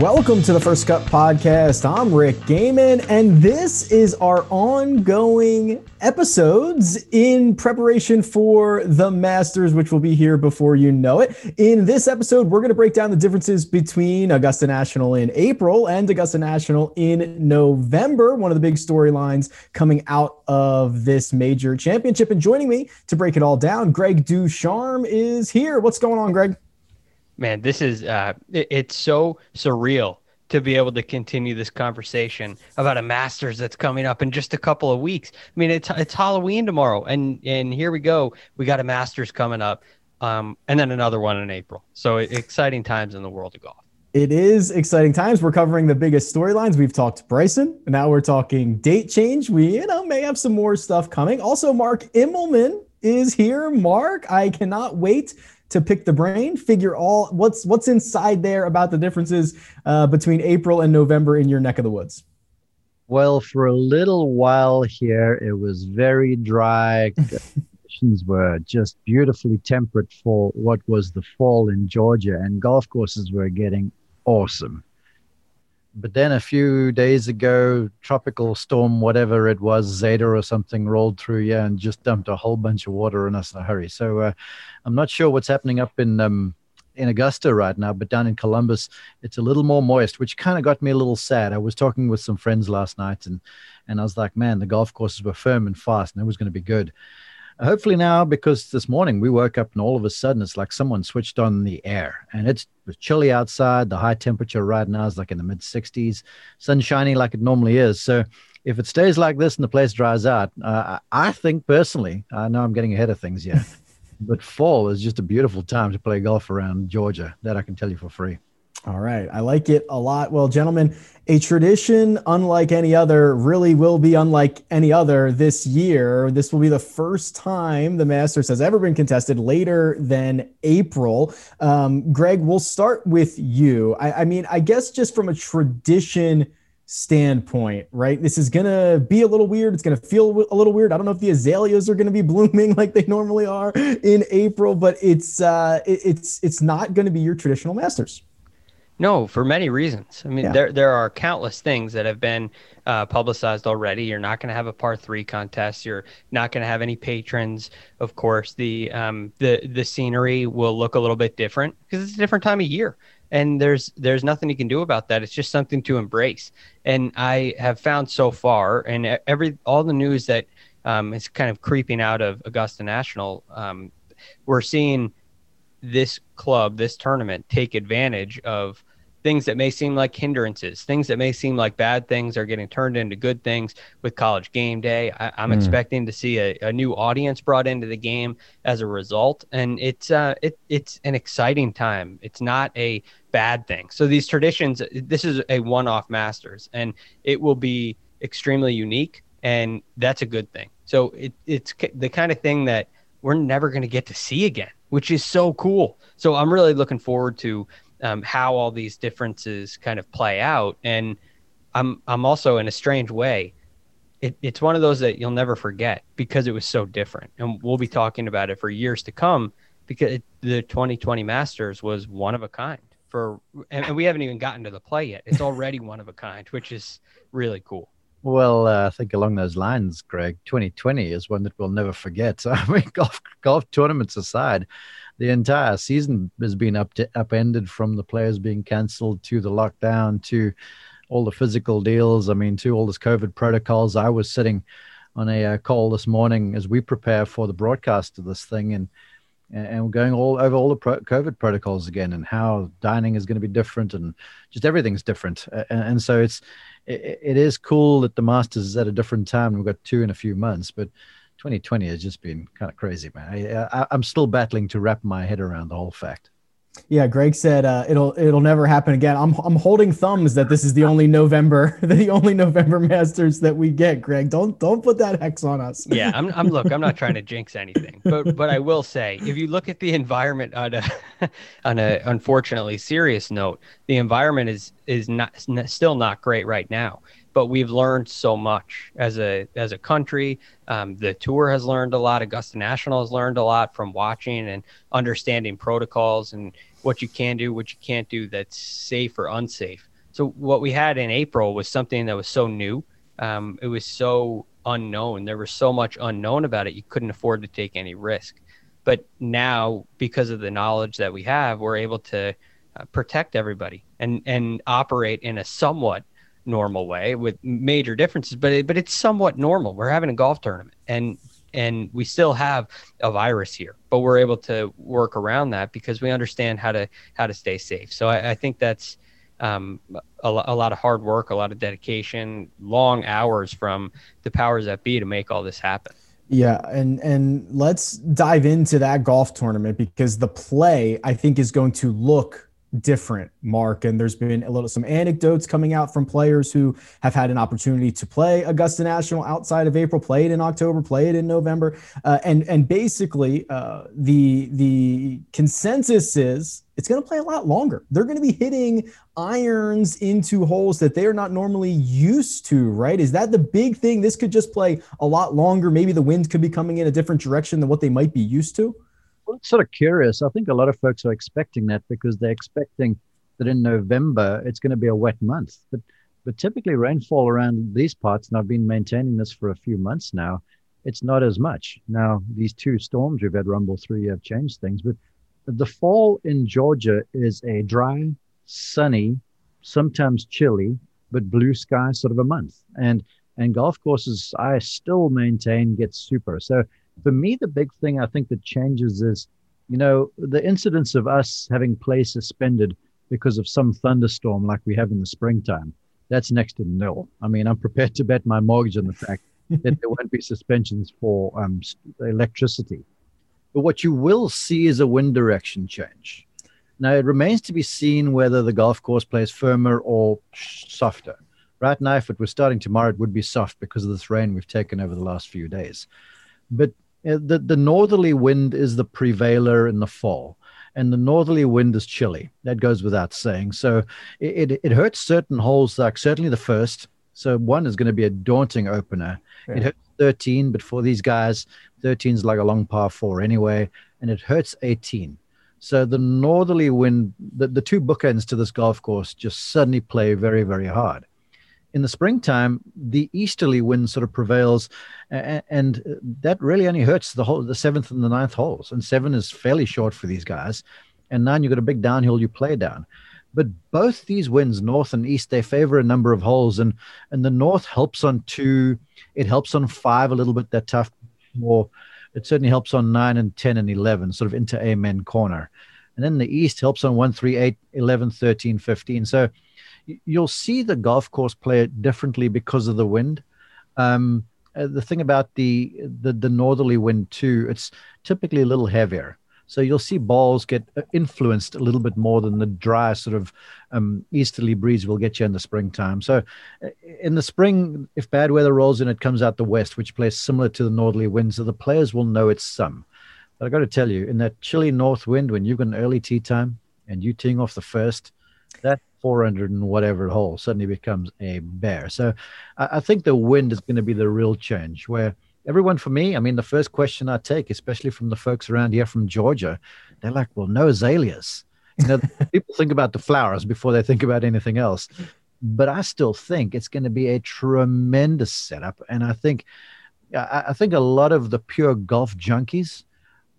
Welcome to the First Cut Podcast. I'm Rick Gehman, and this is our ongoing episodes in preparation for the Masters, which will be here before you know it. In this episode, we're going to break down the differences between Augusta National in April and Augusta National in November, one of the big storylines coming out of this major championship. And joining me to break it all down, Greg DuCharme is here. What's going on, Greg? Man, this is uh, it, it's so surreal to be able to continue this conversation about a Masters that's coming up in just a couple of weeks. I mean, it's it's Halloween tomorrow, and and here we go. We got a Masters coming up, um, and then another one in April. So exciting times in the world of golf. It is exciting times. We're covering the biggest storylines. We've talked Bryson. Now we're talking date change. We, you know, may have some more stuff coming. Also, Mark Immelman is here. Mark, I cannot wait to pick the brain, figure all what's what's inside there about the differences uh, between April and November in your neck of the woods. Well, for a little while here, it was very dry. Conditions were just beautifully temperate for what was the fall in Georgia, and golf courses were getting awesome but then a few days ago, tropical storm, whatever it was, Zeta or something, rolled through yeah, and just dumped a whole bunch of water on us in a hurry. So uh, I'm not sure what's happening up in um, in Augusta right now, but down in Columbus, it's a little more moist, which kind of got me a little sad. I was talking with some friends last night, and and I was like, man, the golf courses were firm and fast, and it was going to be good hopefully now because this morning we woke up and all of a sudden it's like someone switched on the air. And it's chilly outside. The high temperature right now is like in the mid 60s sun shining like it normally is. So if it stays like this and the place dries out uh, i think personally i know i'm getting ahead of things yeah but fall is just a beautiful time to play golf around georgia. That i can tell you for free all right. I like it a lot. Well, gentlemen, a tradition unlike any other really will be unlike any other this year. This will be the first time the Masters has ever been contested later than April. Um, Greg, we'll start with you. I, I mean, I guess just from a tradition standpoint, right? This is going to be a little weird. It's going to feel a little weird. I don't know if the azaleas are going to be blooming like they normally are in April, but it's uh, it, it's it's not going to be your traditional Masters. No, for many reasons. I mean, yeah. there there are countless things that have been uh, publicized already. You're not going to have a par three contest. You're not going to have any patrons. Of course, the um, the the scenery will look a little bit different because it's a different time of year, and there's there's nothing you can do about that. It's just something to embrace. And I have found so far, and every all the news that um, is kind of creeping out of Augusta National, um, we're seeing this club, this tournament, take advantage of things that may seem like hindrances, things that may seem like bad things are getting turned into good things with college game day. I, am mm. expecting to see a, a, new audience brought into the game as a result. And it's uh it it's an exciting time. It's not a bad thing. So these traditions, this is a one-off masters and it will be extremely unique and that's a good thing. So it, it's the kind of thing that we're never going to get to see again which is so cool. So I'm really looking forward to um, how all these differences kind of play out. And I'm I'm also in a strange way. It, it's one of those that you'll never forget because it was so different, and we'll be talking about it for years to come. Because it, the 2020 Masters was one of a kind for, and, and we haven't even gotten to the play yet. It's already one of a kind, which is really cool. Well, uh, I think along those lines, Greg, 2020 is one that we'll never forget. I mean, golf golf tournaments aside, the entire season has been up to, upended from the players being cancelled to the lockdown to all the physical deals. I mean, to all this COVID protocols. I was sitting on a uh, call this morning as we prepare for the broadcast of this thing, and and we're going all over all the pro- COVID protocols again, and how dining is going to be different, and just everything's different. And, and so it's it, it is cool that the Masters is at a different time. We've got two in a few months, but 2020 has just been kind of crazy, man. I, I, I'm still battling to wrap my head around the whole fact. Yeah, Greg said uh, it'll it'll never happen again. I'm I'm holding thumbs that this is the only November the only November Masters that we get. Greg, don't don't put that hex on us. Yeah, I'm I'm look. I'm not trying to jinx anything, but but I will say if you look at the environment on a on a unfortunately serious note, the environment is is not still not great right now but we've learned so much as a as a country. Um, the tour has learned a lot. Augusta National has learned a lot from watching and understanding protocols and what you can do, what you can't do that's safe or unsafe. So what we had in April was something that was so new. Um, it was so unknown. There was so much unknown about it. You couldn't afford to take any risk. But now, because of the knowledge that we have, we're able to uh, protect everybody and and operate in a somewhat normal way with major differences, but it, but it's somewhat normal. We're having a golf tournament, and and we still have a virus here, but we're able to work around that because we understand how to how to stay safe. So I, I think that's um, a, a, lot of hard work, a lot of dedication, long hours from the powers that be to make all this happen. Yeah, and and let's dive into that golf tournament because the play I think is going to look different, Mark. And there's been a little some anecdotes coming out from players who have had an opportunity to play Augusta National outside of April, played in October, played in November, uh, and and basically uh, the the consensus is it's going to play a lot longer. They're going to be hitting irons into holes that they are not normally used to, right? Is that the big thing? This could just play a lot longer. Maybe the wind could be coming in a different direction than what they might be used to sort of curious. I think a lot of folks are expecting that because they're expecting that in November it's going to be a wet month. But but typically rainfall around these parts, and I've been maintaining this for a few months now, it's not as much. Now these two storms we've had rumble through have changed things, but the fall in Georgia is a dry, sunny, sometimes chilly, but blue sky sort of a month. And and golf courses I still maintain get super. So for me, the big thing I think that changes is, you know, the incidence of us having play suspended because of some thunderstorm like we have in the springtime. That's next to nil. I mean, I'm prepared to bet my mortgage on the fact that there won't be suspensions for um, electricity. But what you will see is a wind direction change. Now, it remains to be seen whether the golf course plays firmer or softer. Right now, if it was starting tomorrow, it would be soft because of this rain we've taken over the last few days. But uh, the, the northerly wind is the prevailer in the fall and the northerly wind is chilly. That goes without saying. So it, it, it hurts certain holes like certainly the first. So one is going to be a daunting opener. Yeah. it hurts 13 but for these guys 13 is like a long par four anyway and it hurts 18 so the northerly wind the, the two bookends to this golf course just suddenly play very very hard in the springtime, the easterly wind sort of prevails, and, that really only hurts the whole the seventh and the ninth holes. And seven is fairly short for these guys, and nine you've got a big downhill you play down. But both these winds, north and east, they favor a number of holes, and and the north helps on two, it helps on five a little bit. That tough, more. It certainly helps on nine and ten and eleven, sort of into amen corner, and then the east helps on one, three, eight, 11, 13, 15. So you'll see the golf course play it differently because of the wind. Um, uh, the thing about the, the the northerly wind too, it's typically a little heavier. So you'll see balls get uh, influenced a little bit more than the dry sort of um, easterly breeze will get you in the springtime. So uh, in the spring, if bad weather rolls in, it comes out the west, which plays similar to the northerly wind. So the players will know it's some. But I got to tell you, in that chilly north wind, when you've got an early tee time and you teeing off the first, that 400 and whatever hole suddenly becomes a bear. So I, I think the wind is going to be the real change where everyone for me, I mean, the first question I take, especially from the folks around here from Georgia, they're like, well, no azaleas. You know, people think about the flowers before they think about anything else. But I still think it's going to be a tremendous setup. And I think, I, I think a lot of the pure golf junkies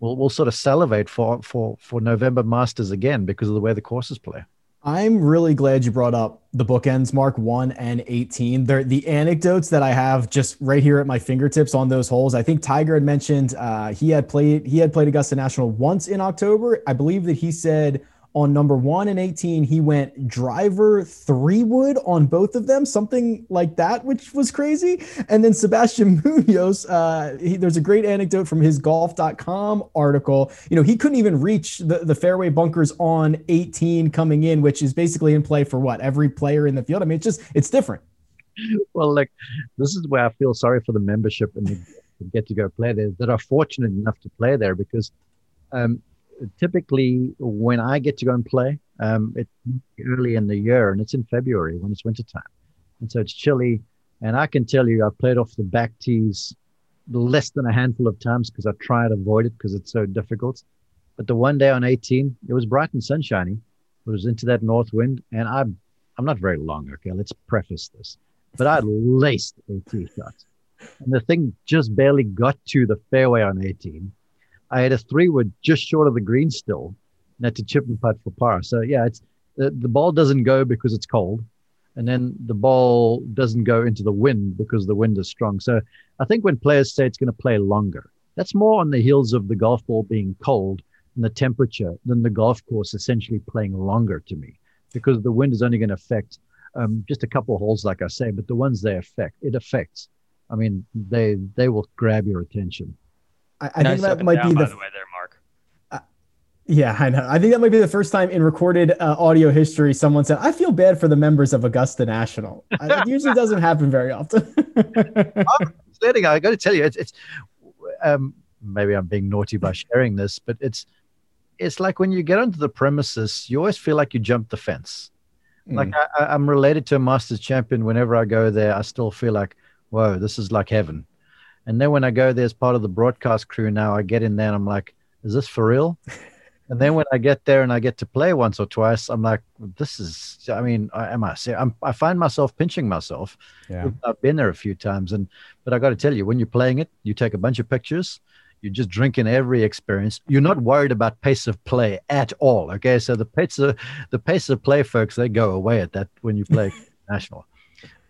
will, will sort of salivate for, for, for November Masters again because of the way the courses play. I'm really glad you brought up the bookends mark 1 and 18 They're, the anecdotes that i have just right here at my fingertips on those holes. I think tiger had mentioned uh, he had played he had played augusta national once in october. I believe that he said on number one and 18, he went driver three wood on both of them, something like that, which was crazy. And then Sebastian Munoz, uh, he, there's a great anecdote from his golf.com article. You know, he couldn't even reach the, the fairway bunkers on 18 coming in, which is basically in play for what? Every player in the field. I mean, it's just, it's different. Well, like, this is where I feel sorry for the membership and the get to go play there that are fortunate enough to play there because um, typically when I get to go and play, um, it's early in the year and it's in February when it's wintertime. And so it's chilly. And I can tell you, I've played off the back tees less than a handful of times because I try to avoid it because it's so difficult. But the one day on 18, it was bright and sunshiny. It was into that north wind. And I'm, I'm not very long. Okay. Let's preface this. But I laced a tee shot. And the thing just barely got to the fairway on 18 I had a three wood just short of the green still, and had to chip and putt for par. So yeah, it's the, the ball doesn't go because it's cold, and then the ball doesn't go into the wind because the wind is strong. So I think when players say it's going to play longer, that's more on the heels of the golf ball being cold and the temperature than the golf course essentially playing longer to me, because the wind is only going to affect um, just a couple holes, like I say, but the ones they affect, it affects. I mean, they they will grab your attention. I, I nice think that might down, be the, the way there, Mark. Uh, yeah, I know. I think that might be the first time in recorded uh, audio history someone said, "I feel bad for the members of Augusta National." it usually doesn't happen very often. I'm I got to tell you, it's, it's um, maybe I'm being naughty by sharing this, but it's it's like when you get onto the premises, you always feel like you jumped the fence. Mm. Like I, I'm related to a Masters champion. Whenever I go there, I still feel like, whoa, this is like heaven. And then when I go there as part of the broadcast crew now, I get in there and I'm like, is this for real? and then when I get there and I get to play once or twice, I'm like, this is, I mean, I, am I, I'm, I find myself pinching myself. Yeah. I've been there a few times. And, but I got to tell you, when you're playing it, you take a bunch of pictures, you're just drinking every experience. You're not worried about pace of play at all. Okay. So the pace of, the pace of play, folks, they go away at that when you play national.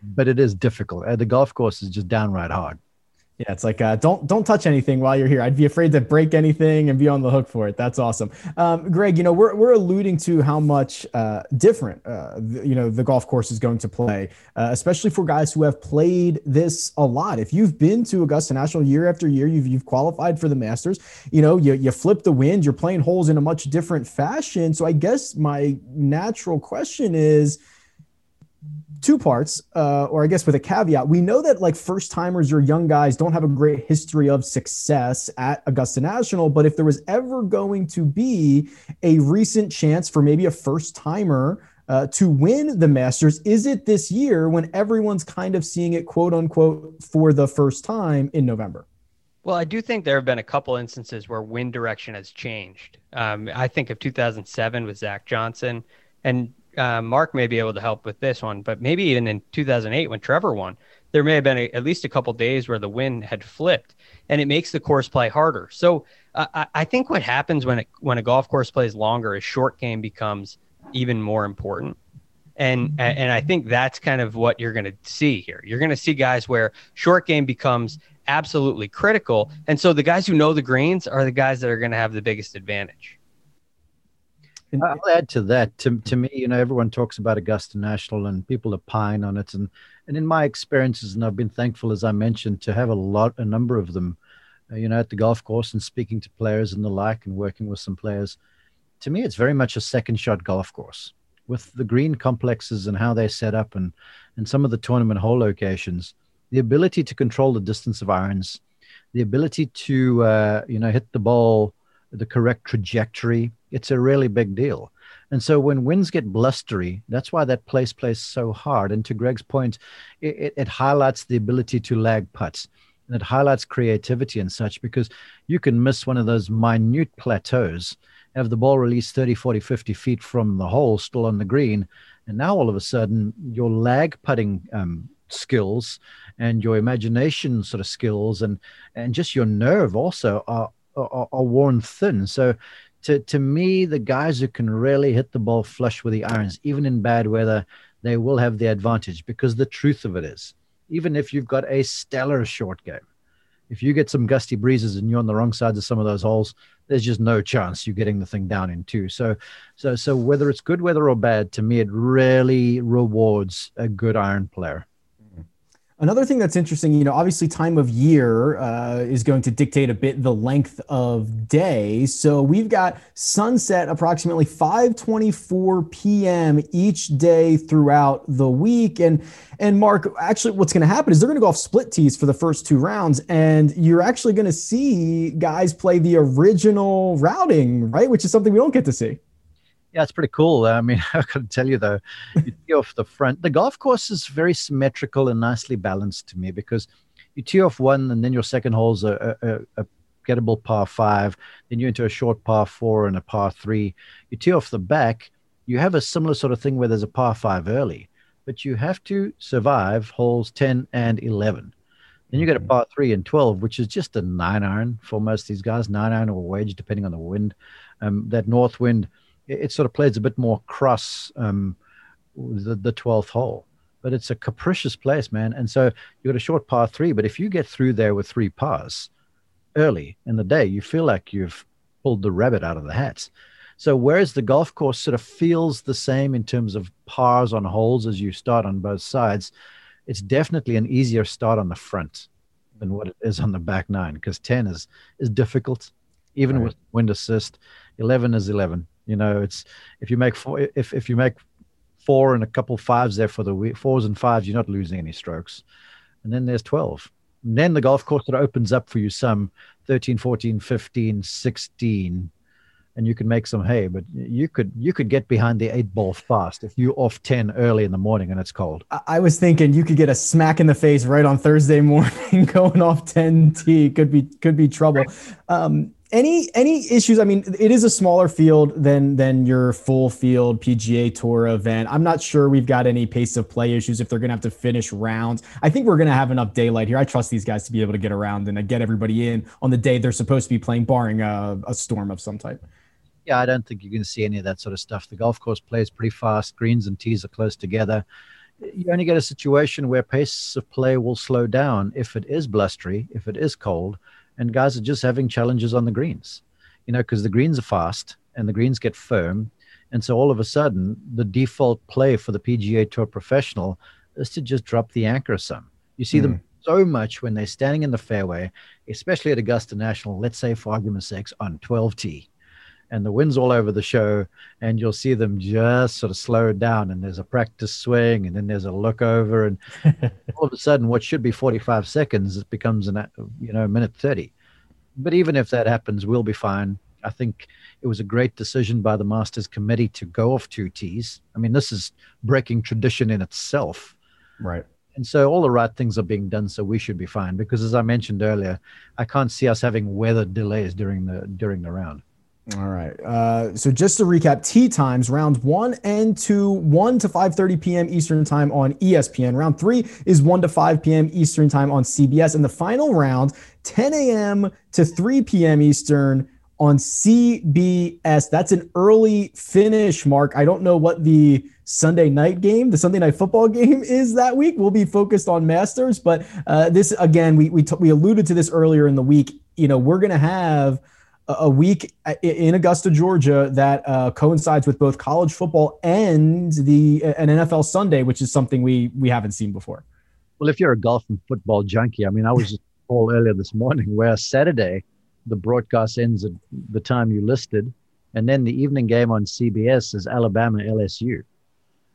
But it is difficult. Uh, the golf course is just downright hard. Yeah, it's like uh, don't don't touch anything while you're here. I'd be afraid to break anything and be on the hook for it. That's awesome, um, Greg. You know we're we're alluding to how much uh, different uh, the, you know the golf course is going to play, uh, especially for guys who have played this a lot. If you've been to Augusta National year after year, you've you've qualified for the Masters. You know you you flip the wind. You're playing holes in a much different fashion. So I guess my natural question is two parts, uh, or I guess with a caveat. We know that like first timers or young guys don't have a great history of success at Augusta National, but if there was ever going to be a recent chance for maybe a first timer uh, to win the Masters, is it this year when everyone's kind of seeing it quote unquote for the first time in November? Well, I do think there have been a couple instances where wind direction has changed. Um, I think of 2007 with Zach Johnson, and uh, Mark may be able to help with this one, but maybe even in 2008 when Trevor won, there may have been a, at least a couple days where the wind had flipped, and it makes the course play harder. So uh, I, I, think what happens when it, when a golf course plays longer is short game becomes even more important. And and I think that's kind of what you're going to see here. You're going to see guys where short game becomes absolutely critical, and so the guys who know the greens are the guys that are going to have the biggest advantage. I'll add to that. To, to me, you know, everyone talks about Augusta National and people opine on it. And, and in my experiences, and I've been thankful, as I mentioned, to have a lot, a number of them, uh, you know, at the golf course and speaking to players and the like and working with some players. To me, it's very much a second shot golf course with the green complexes and how they're set up and, and some of the tournament hole locations. The ability to control the distance of irons, the ability to, uh, you know, hit the ball the correct trajectory. It's a really big deal. And so when winds get blustery, that's why that place plays so hard. And to Greg's point, it, it highlights the ability to lag putts and it highlights creativity and such because you can miss one of those minute plateaus, have the ball released 30, 40, 50 feet from the hole, still on the green. And now all of a sudden, your lag putting um, skills and your imagination sort of skills and, and just your nerve also are, are, are worn thin. So to to me, the guys who can really hit the ball flush with the irons, even in bad weather, they will have the advantage because the truth of it is, even if you've got a stellar short game, if you get some gusty breezes and you're on the wrong sides of some of those holes, there's just no chance you're getting the thing down in two. So, so, so whether it's good weather or bad, to me, it really rewards a good iron player. Another thing that's interesting, you know, obviously time of year uh, is going to dictate a bit the length of day. So we've got sunset approximately 5:24 p.m. each day throughout the week. And and Mark, actually, what's going to happen is they're going to go off split tees for the first two rounds, and you're actually going to see guys play the original routing, right? Which is something we don't get to see. Yeah, it's pretty cool. I mean, I got to tell you though, you tee off the front. The golf course is very symmetrical and nicely balanced to me because you tee off one, and then your second hole's a, a, a gettable par five. Then you're into a short par four and a par three. You tee off the back. You have a similar sort of thing where there's a par five early, but you have to survive holes 10 and 11. Then you get a mm-hmm. par three and 12, which is just a nine iron for most of these guys, nine iron or wedge, depending on the wind. Um, that north wind it, it sort of plays a bit more cross um, the, the 12th hole. But it's a capricious place, man. And so you've got a short par three, but if you get through there with three pars early in the day, you feel like you've pulled the rabbit out of the hat. So whereas the golf course sort of feels the same in terms of pars on holes as you start on both sides, it's definitely an easier start on the front than what it is on the back nine because 10 is is difficult even right. with wind assist 11 is 11 you know, it's if you make four, if if you make four and a couple fives there for the week, fours and fives, you're not losing any strokes. And then there's 12. And then the golf course that opens up for you some 13, 14, 15, 16, and you can make some hay. But you could you could get behind the eight ball fast if you off 10 early in the morning and it's cold. I was thinking you could get a smack in the face right on Thursday morning going off 10 T. Could be could be trouble. Um, any any issues? I mean it is a smaller field than than your full field pga tour event. I'm not sure we've got any pace of play issues if they're to have to finish rounds. I think we're to have enough daylight here. I trust these guys to be able to get around and get everybody in on the day they're supposed to be playing barring a, a storm of some type. Yeah i don't think you're to see any of that sort of stuff. The golf course plays pretty fast. Greens and tees are close together. You only get a situation where pace of play will slow down if it is blustery if it is cold and guys are just having challenges on the greens, you know, because the greens are fast and the greens get firm. And so all of a sudden, the default play for the PGA Tour professional is to just drop the anchor some. You see mm. them hmm. so much when they're standing in the fairway, especially at Augusta National, let's say for argument's sake, on 12T and the wind's all over the show and you'll see them just sort of slow down and there's a practice swing and then there's a look over and all of a sudden what should be 45 seconds it becomes an you know minute 30 but even if that happens we'll be fine. I think it was a great decision by the masters committee to go off two tees. I mean this is breaking tradition in itself. Right. And so all the right things are being done so we should be fine because as i mentioned earlier i can't see us having weather delays during the during the round all right. Uh, so just to recap, tee times round one and two, one to five thirty p.m. Eastern time on ESPN. Round three is one to five p.m. Eastern time on CBS, and the final round, ten a.m. to three p.m. Eastern on CBS. That's an early finish, Mark. I don't know what the Sunday night game, the Sunday night football game is that week. We'll be focused on Masters, but uh, this again, we we, t- we alluded to this earlier in the week. You know, we're gonna have a week in Augusta, Georgia, that uh, coincides with both college football and the an NFL Sunday, which is something we we haven't seen before. Well, if you're a golf and football junkie, I mean, I was just all earlier this morning where Saturday the broadcast ends at the time you listed, and then the evening game on CBS is Alabama LSU,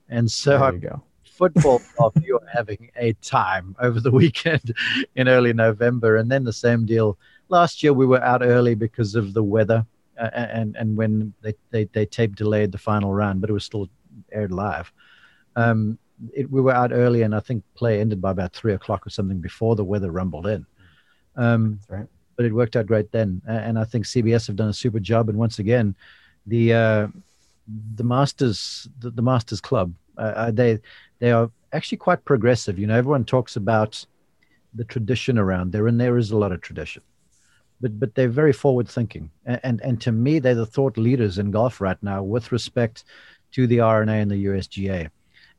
and so there you go. football off, you're having a time over the weekend in early November, and then the same deal last year we were out early because of the weather uh, and and when they, they they tape delayed the final round, but it was still aired live. Um, it, we were out early, and I think play ended by about three o'clock or something before the weather rumbled in. Um, right. But it worked out great then, and I think CBS have done a super job. And once again, the uh, the Masters the, the Masters Club uh, uh they they are actually quite progressive. You know, everyone talks about the tradition around there, and there is a lot of tradition but but they're very forward thinking, and, and and to me, they're the thought leaders in golf right now with respect to the R&A and the USGA.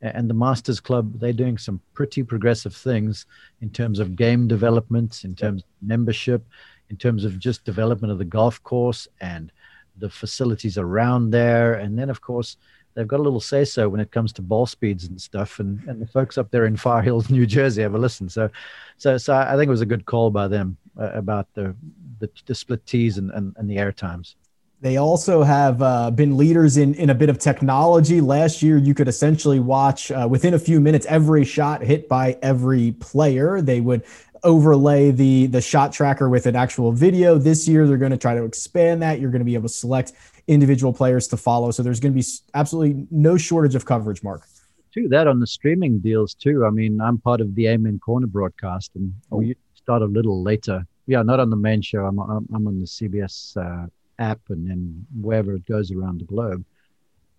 And the Masters Club, they're doing some pretty progressive things in terms of game development, in terms of membership, in terms of just development of the golf course and the facilities around there. And then, of course, they've got a little say so when it comes to ball speeds and stuff. And, and the folks up there in Far Hills, New Jersey, have a listen. So, so, so I think it was a good call by them uh, about the, the, the split tees and, and, and the air times. They also have uh, been leaders in, in a bit of technology. Last year, you could essentially watch uh, within a few minutes every shot hit by every player. They would overlay the the shot tracker with an actual video. This year, they're going to try to expand that. You're going to be able to select individual players to follow. So there's going to be absolutely no shortage of coverage, Mark. To that on the streaming deals too. I mean, I'm part of the Amen Corner broadcast, and oh. we start a little later. Yeah, not on the main show. I'm I'm, I'm on the CBS. Uh, app and then wherever it goes around the globe,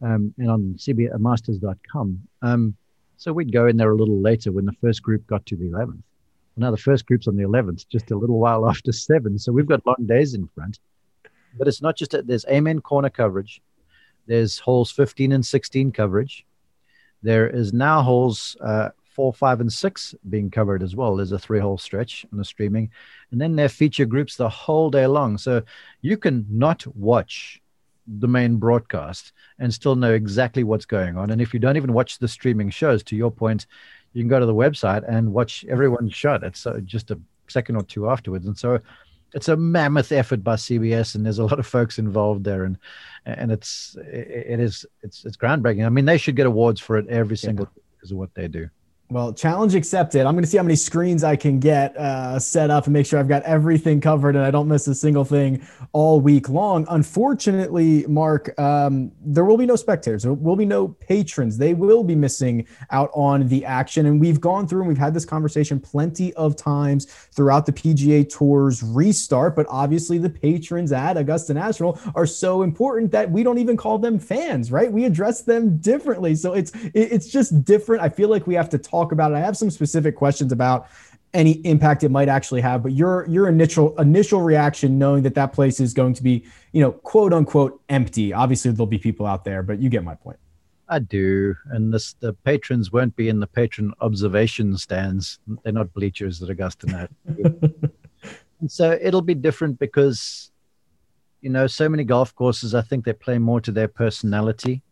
um, and on cbmasters.com. Um, so we'd go in there a little later when the first group got to the 11th. Now the first group's on the 11th, just a little while after seven. So we've got long days in front. But it's not just that there's Amen corner coverage. There's holes 15 and 16 coverage. There is now holes uh, four, five, and six being covered as well. There's a three hole stretch on the streaming. And then are feature groups the whole day long. So you can not watch the main broadcast and still know exactly what's going on. And if you don't even watch the streaming shows, to your point, you can go to the website and watch everyone's shot. It's uh, just a second or two afterwards. And so it's a mammoth effort by CBS, and there's a lot of folks involved there, and and it's it is it's it's groundbreaking. I mean, they should get awards for it every single yeah. because of what they do. Well, challenge accepted. I'm going to see how many screens I can get uh, set up and make sure I've got everything covered and I don't miss a single thing all week long. Unfortunately, Mark, um, there will be no spectators. There will be no patrons. They will be missing out on the action. And we've gone through and we've had this conversation plenty of times throughout the PGA Tour's restart. But obviously, the patrons at Augusta National are so important that we don't even call them fans, right? We address them differently. So it's it's just different. I feel like we have to talk talk about it. I have some specific questions about any impact it might actually have, but your your initial initial reaction, knowing that that place is going to be, you know, quote unquote empty. Obviously, there'll be people out there, but you get my point. I do, and this the patrons won't be in the patron observation stands. They're not bleachers at Augusta Net. and so it'll be different because, you know, so many golf courses. I think they play more to their personality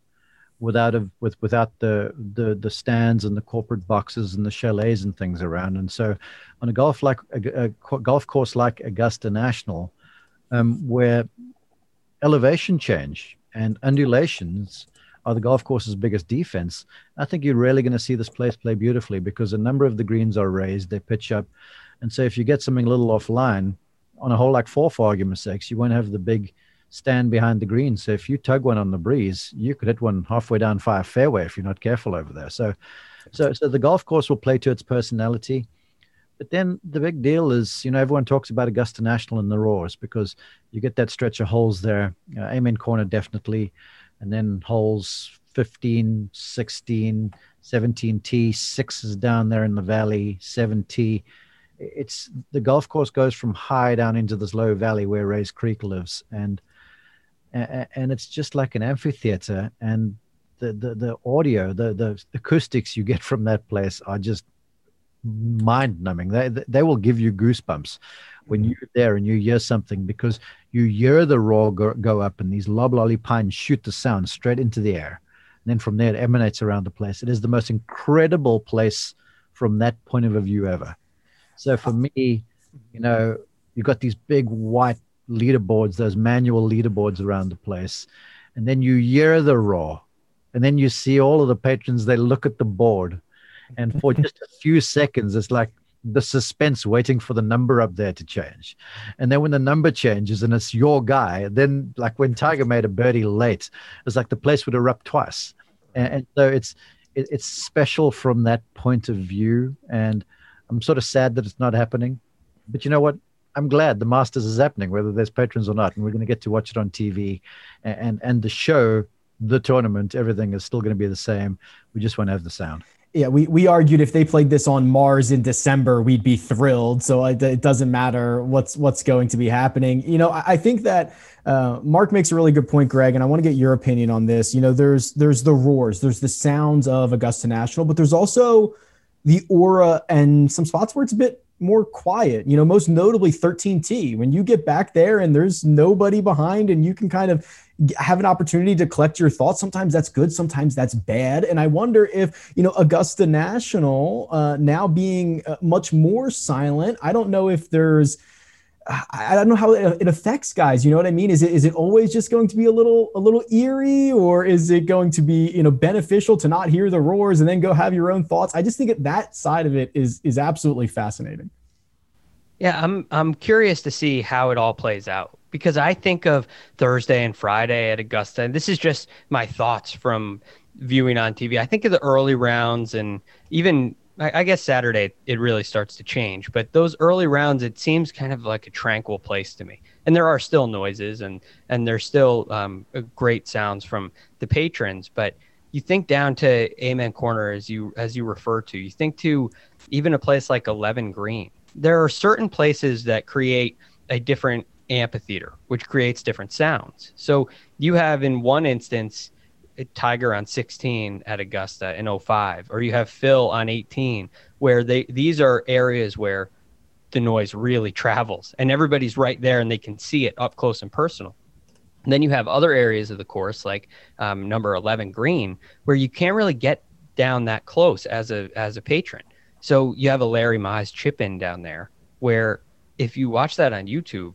without a, with without the, the the stands and the corporate boxes and the chalets and things around. And so, on a golf like a, a golf course like Augusta National, um, where elevation change and undulations are the golf course's biggest defense, I think you're really going to see this place play beautifully because a number of the greens are raised, they pitch up, and so if you get something a little offline on a hole like four, for argument's sake, you won't have the big stand behind the green. So if you tug one on the breeze, you could hit one halfway down fire fairway if you're not careful over there. So, so, so the golf course will play to its personality. But then the big deal is, you know, everyone talks about Augusta National and the Roars because you get that stretch of holes there. Uh, Amen Corner definitely, and then holes 15, 16, 17T, six is down there in the valley, 7T it's the golf course goes from high down into this low valley where Rae's Creek lives, and and it's just like an amphitheater and the, the, the audio the, the acoustics you get from that place are just mind numbing they, they will give you goosebumps when mm-hmm. you're there and you hear something because you hear the roar go, go up and these loblolly pines shoot the sound straight into the air. And then from there it emanates around the place. It is the most incredible place from that point of view ever. So for me you know you've got these big white leaderboards, those manual leaderboards around the place. And then you hear the roar. And then you see all of the patrons, they look at the board. And for just a few seconds, it's like the suspense waiting for the number up there to change. And then when the number changes and it's your guy, then like when Tiger made a birdie late, it's like the place would erupt twice. And, and so it's it, it's special from that point of view. And I'm sort of sad that it's not happening. But you know what? I'm glad the Masters is happening, whether there's patrons or not, and we're going to get to watch it on TV, and and the show, the tournament, everything is still going to be the same. We just want to have the sound. yeah, we, we argued if they played this on Mars in December, we'd be thrilled. So it, it doesn't matter what's what's going to be happening. You know, I, I think that uh, Mark makes a really good point, Greg, and I want to get your opinion on this. You know, there's there's the roars, there's the sounds of Augusta National, but there's also the aura and some spots where it's a bit more quiet. You know, most notably 13T. When you get back there and there's nobody behind, and you can kind of have an opportunity to collect your thoughts. Sometimes that's good, sometimes that's bad. And I wonder if, you know, Augusta National uh, now being uh, much more silent, I don't know if there's, I don't know how it affects guys. You know what I mean? Is it is it always just going to be a little a little eerie, or is it going to be you know beneficial to not hear the roars and then go have your own thoughts? I just think that that side of it is is absolutely fascinating. Yeah, I'm I'm curious to see how it all plays out because I think of Thursday and Friday at Augusta, and this is just my thoughts from viewing on TV. I think of the early rounds and even I, guess Saturday it really starts to change, but those early rounds it seems kind of like a tranquil place to me. And there are still noises and and there's still um, great sounds from the patrons, but you think down to Amen Corner as you as you refer to. You think to even a place like Eleven Green. There are certain places that create a different amphitheater, which creates different sounds. So you have in one instance Tiger on 16 at Augusta in 05, or you have Phil on 18, where they these are areas where the noise really travels and everybody's right there and they can see it up close and personal. And then you have other areas of the course like um, number 11 green where you can't really get down that close as a as a patron. So you have a Larry Mize chip in down there where if you watch that on YouTube,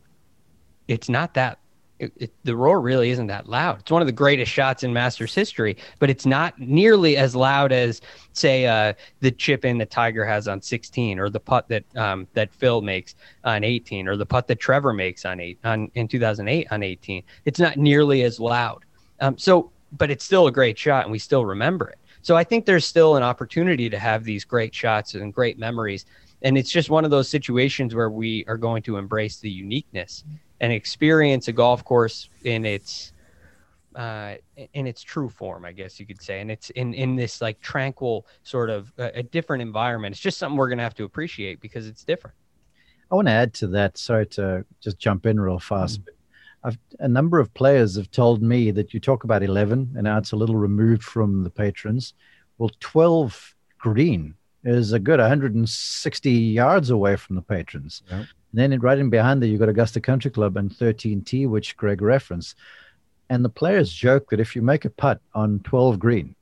it's not that it, it, the roar really isn't that loud. It's one of the greatest shots in Masters history, but it's not nearly as loud as, say, uh, the chip in that Tiger has on 16, or the putt that um, that Phil makes on 18, or the putt that Trevor makes on eight on in 2008 on 18. It's not nearly as loud. Um, so, but it's still a great shot, and we still remember it. So I think there's still an opportunity to have these great shots and great memories. And it's just one of those situations where we are going to embrace the uniqueness and experience a golf course in its uh, in its true form, I guess you could say, and it's in in this like tranquil sort of uh, a different environment. It's just something we're going to have to appreciate because it's different. I want to add to that. Sorry to just jump in real fast. Mm. I've, a number of players have told me that you talk about 11 and now it's a little removed from the patrons. Well, 12 green is a good 160 yards away from the patrons. And then right in behind there, you've got Augusta Country Club and 13T, which Greg referenced. And the players joke that if you make a putt on 12 green,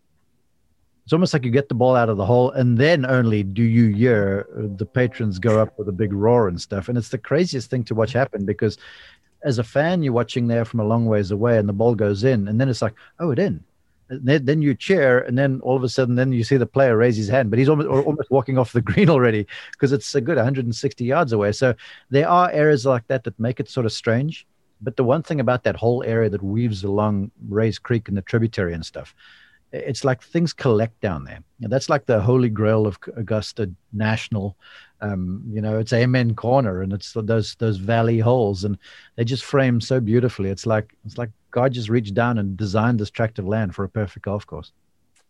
it's almost like you get the ball out of the hole and then only do you hear the patrons go up with a big roar and stuff. And it's the craziest thing to watch happen because as a fan, you're watching there from a long ways away and the ball goes in. And then it's like, oh, it in then, you cheer, and then all of a sudden, then you see the player raise his hand, but he's almost almost walking off the green already because it's a good 160 yards away. So there are areas like that that make it sort of strange. But the one thing about that whole area that weaves along Rae's Creek and the tributary and stuff, it's like things collect down there. That's like the holy grail of Augusta National. Um, you know, it's Amen Corner, and it's those those valley holes, and they just frame so beautifully. It's like it's like God just reached down and designed this tract of land for a perfect golf course.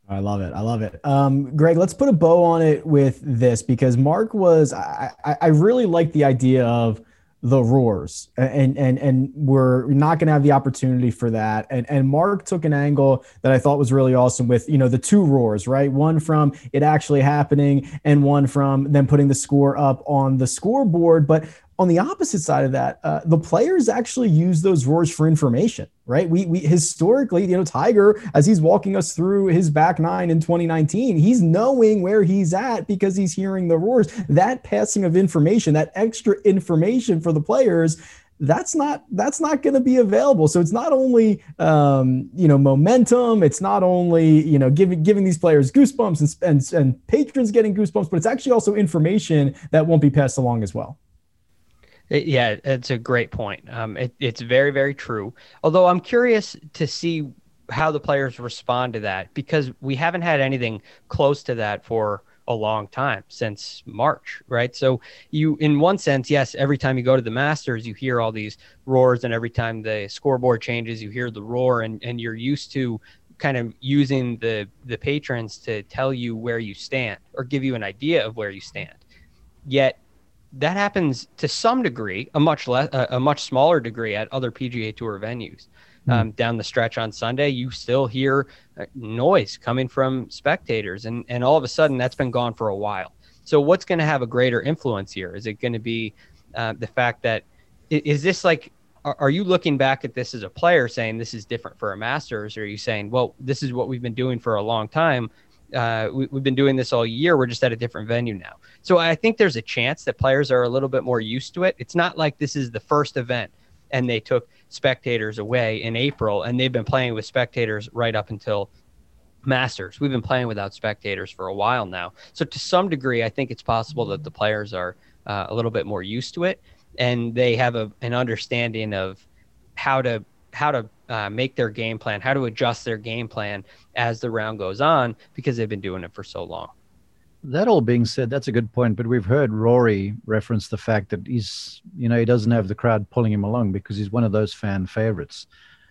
I love it. I love it. Um, Greg, let's put a bow on it with this because Mark was, I, I, really like the idea of the roars and, and, and we're not going to have the opportunity for that. And, and Mark took an angle that I thought was really awesome with, you know, the two roars, right? One from it actually happening and one from them putting the score up on the scoreboard. But on the opposite side of that, uh, the players actually use those roars for information, right? We, we historically, you know, Tiger, as he's walking us through his back nine in 2019, he's knowing where he's at because he's hearing the roars. That passing of information, that extra information for the players, that's not that's not going to be available. So it's not only um, you know momentum, it's not only you know giving giving these players goosebumps and, and and patrons getting goosebumps, but it's actually also information that won't be passed along as well. It, yeah, it's a great point. Um, it, it's very, very true. Although I'm curious to see how the players respond to that because we haven't had anything close to that for a long time since March, right? So you, in one sense, yes, every time you go to the Masters, you hear all these roars, and every time the scoreboard changes, you hear the roar, and and you're used to kind of using the the patrons to tell you where you stand or give you an idea of where you stand. Yet that happens to some degree, a much less, a, a much smaller degree at other PGA Tour venues. Hmm. Um, down the stretch on Sunday, you still hear uh, noise coming from spectators, and and all of a sudden that's been gone for a while. So what's going to have a greater influence here? Is it going to be uh, the fact that is this like are, are you looking back at this as a player saying this is different for a Masters, or are you saying, well, this is what we've been doing for a long time? Uh, we, have been doing this all year. We're just at a different venue now. So I think there's a chance that players are a little bit more used to it. It's not like this is the first event and they took spectators away in April and they've been playing with spectators right up until Masters. We've been playing without spectators for a while now. So to some degree, I think it's possible that the players are uh, a little bit more used to it and they have a, an understanding of how to how to uh, make their game plan, how to adjust their game plan as the round goes on because they've been doing it for so long. That all being said, that's a good point. But we've heard Rory reference the fact that he's, you know, he doesn't have the crowd pulling him along because he's one of those fan favorites.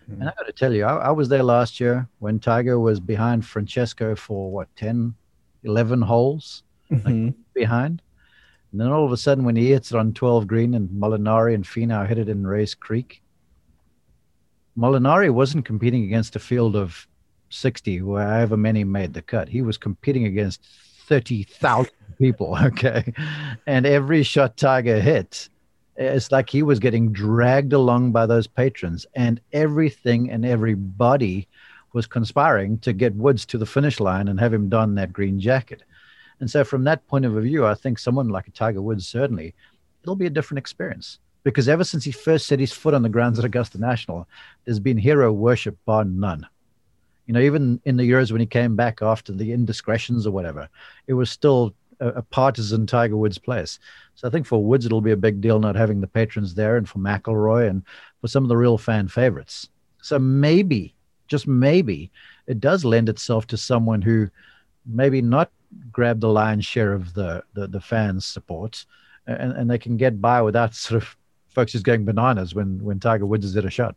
Mm-hmm. And I got to tell you, I, I, was there last year when Tiger was behind Francesco for what, 10, 11 holes mm-hmm. like behind. And then all of a sudden, when he hits it on 12 green and Molinari and Finau hit it in Rae's Creek, Molinari wasn't competing against a field of 60, however many made the cut. He was competing against 30,000 people, okay? And every shot Tiger hit, it's like he was getting dragged along by those patrons, and everything and everybody was conspiring to get Woods to the finish line and have him don that green jacket. And so, from that point of view, I think someone like a Tiger Woods certainly it'll be a different experience because ever since he first set his foot on the grounds at Augusta National, there's been hero worship bar none. You know, even in the years when he came back after the indiscretions or whatever, it was still a, a partisan Tiger Woods place. So I think for Woods it'll be a big deal not having the patrons there, and for McIlroy and for some of the real fan favorites. So maybe, just maybe, it does lend itself to someone who maybe not grab the lion's share of the the, the fans' support, and, and they can get by without sort of folks just going bananas when when Tiger Woods is at a shot.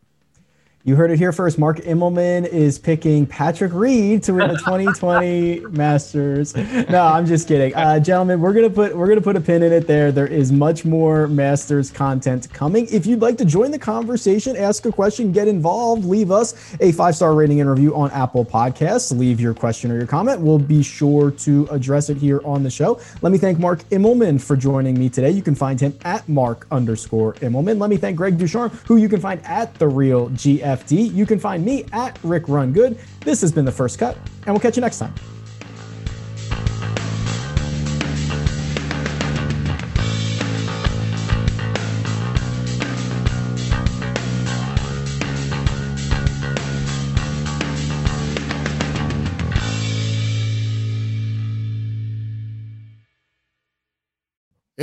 You heard it here first. Mark Immelman is picking Patrick Reed to win the 2020 Masters. No, I'm just kidding, uh, gentlemen. We're gonna put we're gonna put a pin in it there. There is much more Masters content coming. If you'd like to join the conversation, ask a question, get involved, leave us a five star rating and review on Apple Podcasts. Leave your question or your comment. We'll be sure to address it here on the show. Let me thank Mark Immelman for joining me today. You can find him at Mark underscore Immelman. Let me thank Greg DuCharme, who you can find at the Real GF. FD. You can find me at Rick Run Good. This has been the first cut, and we'll catch you next time.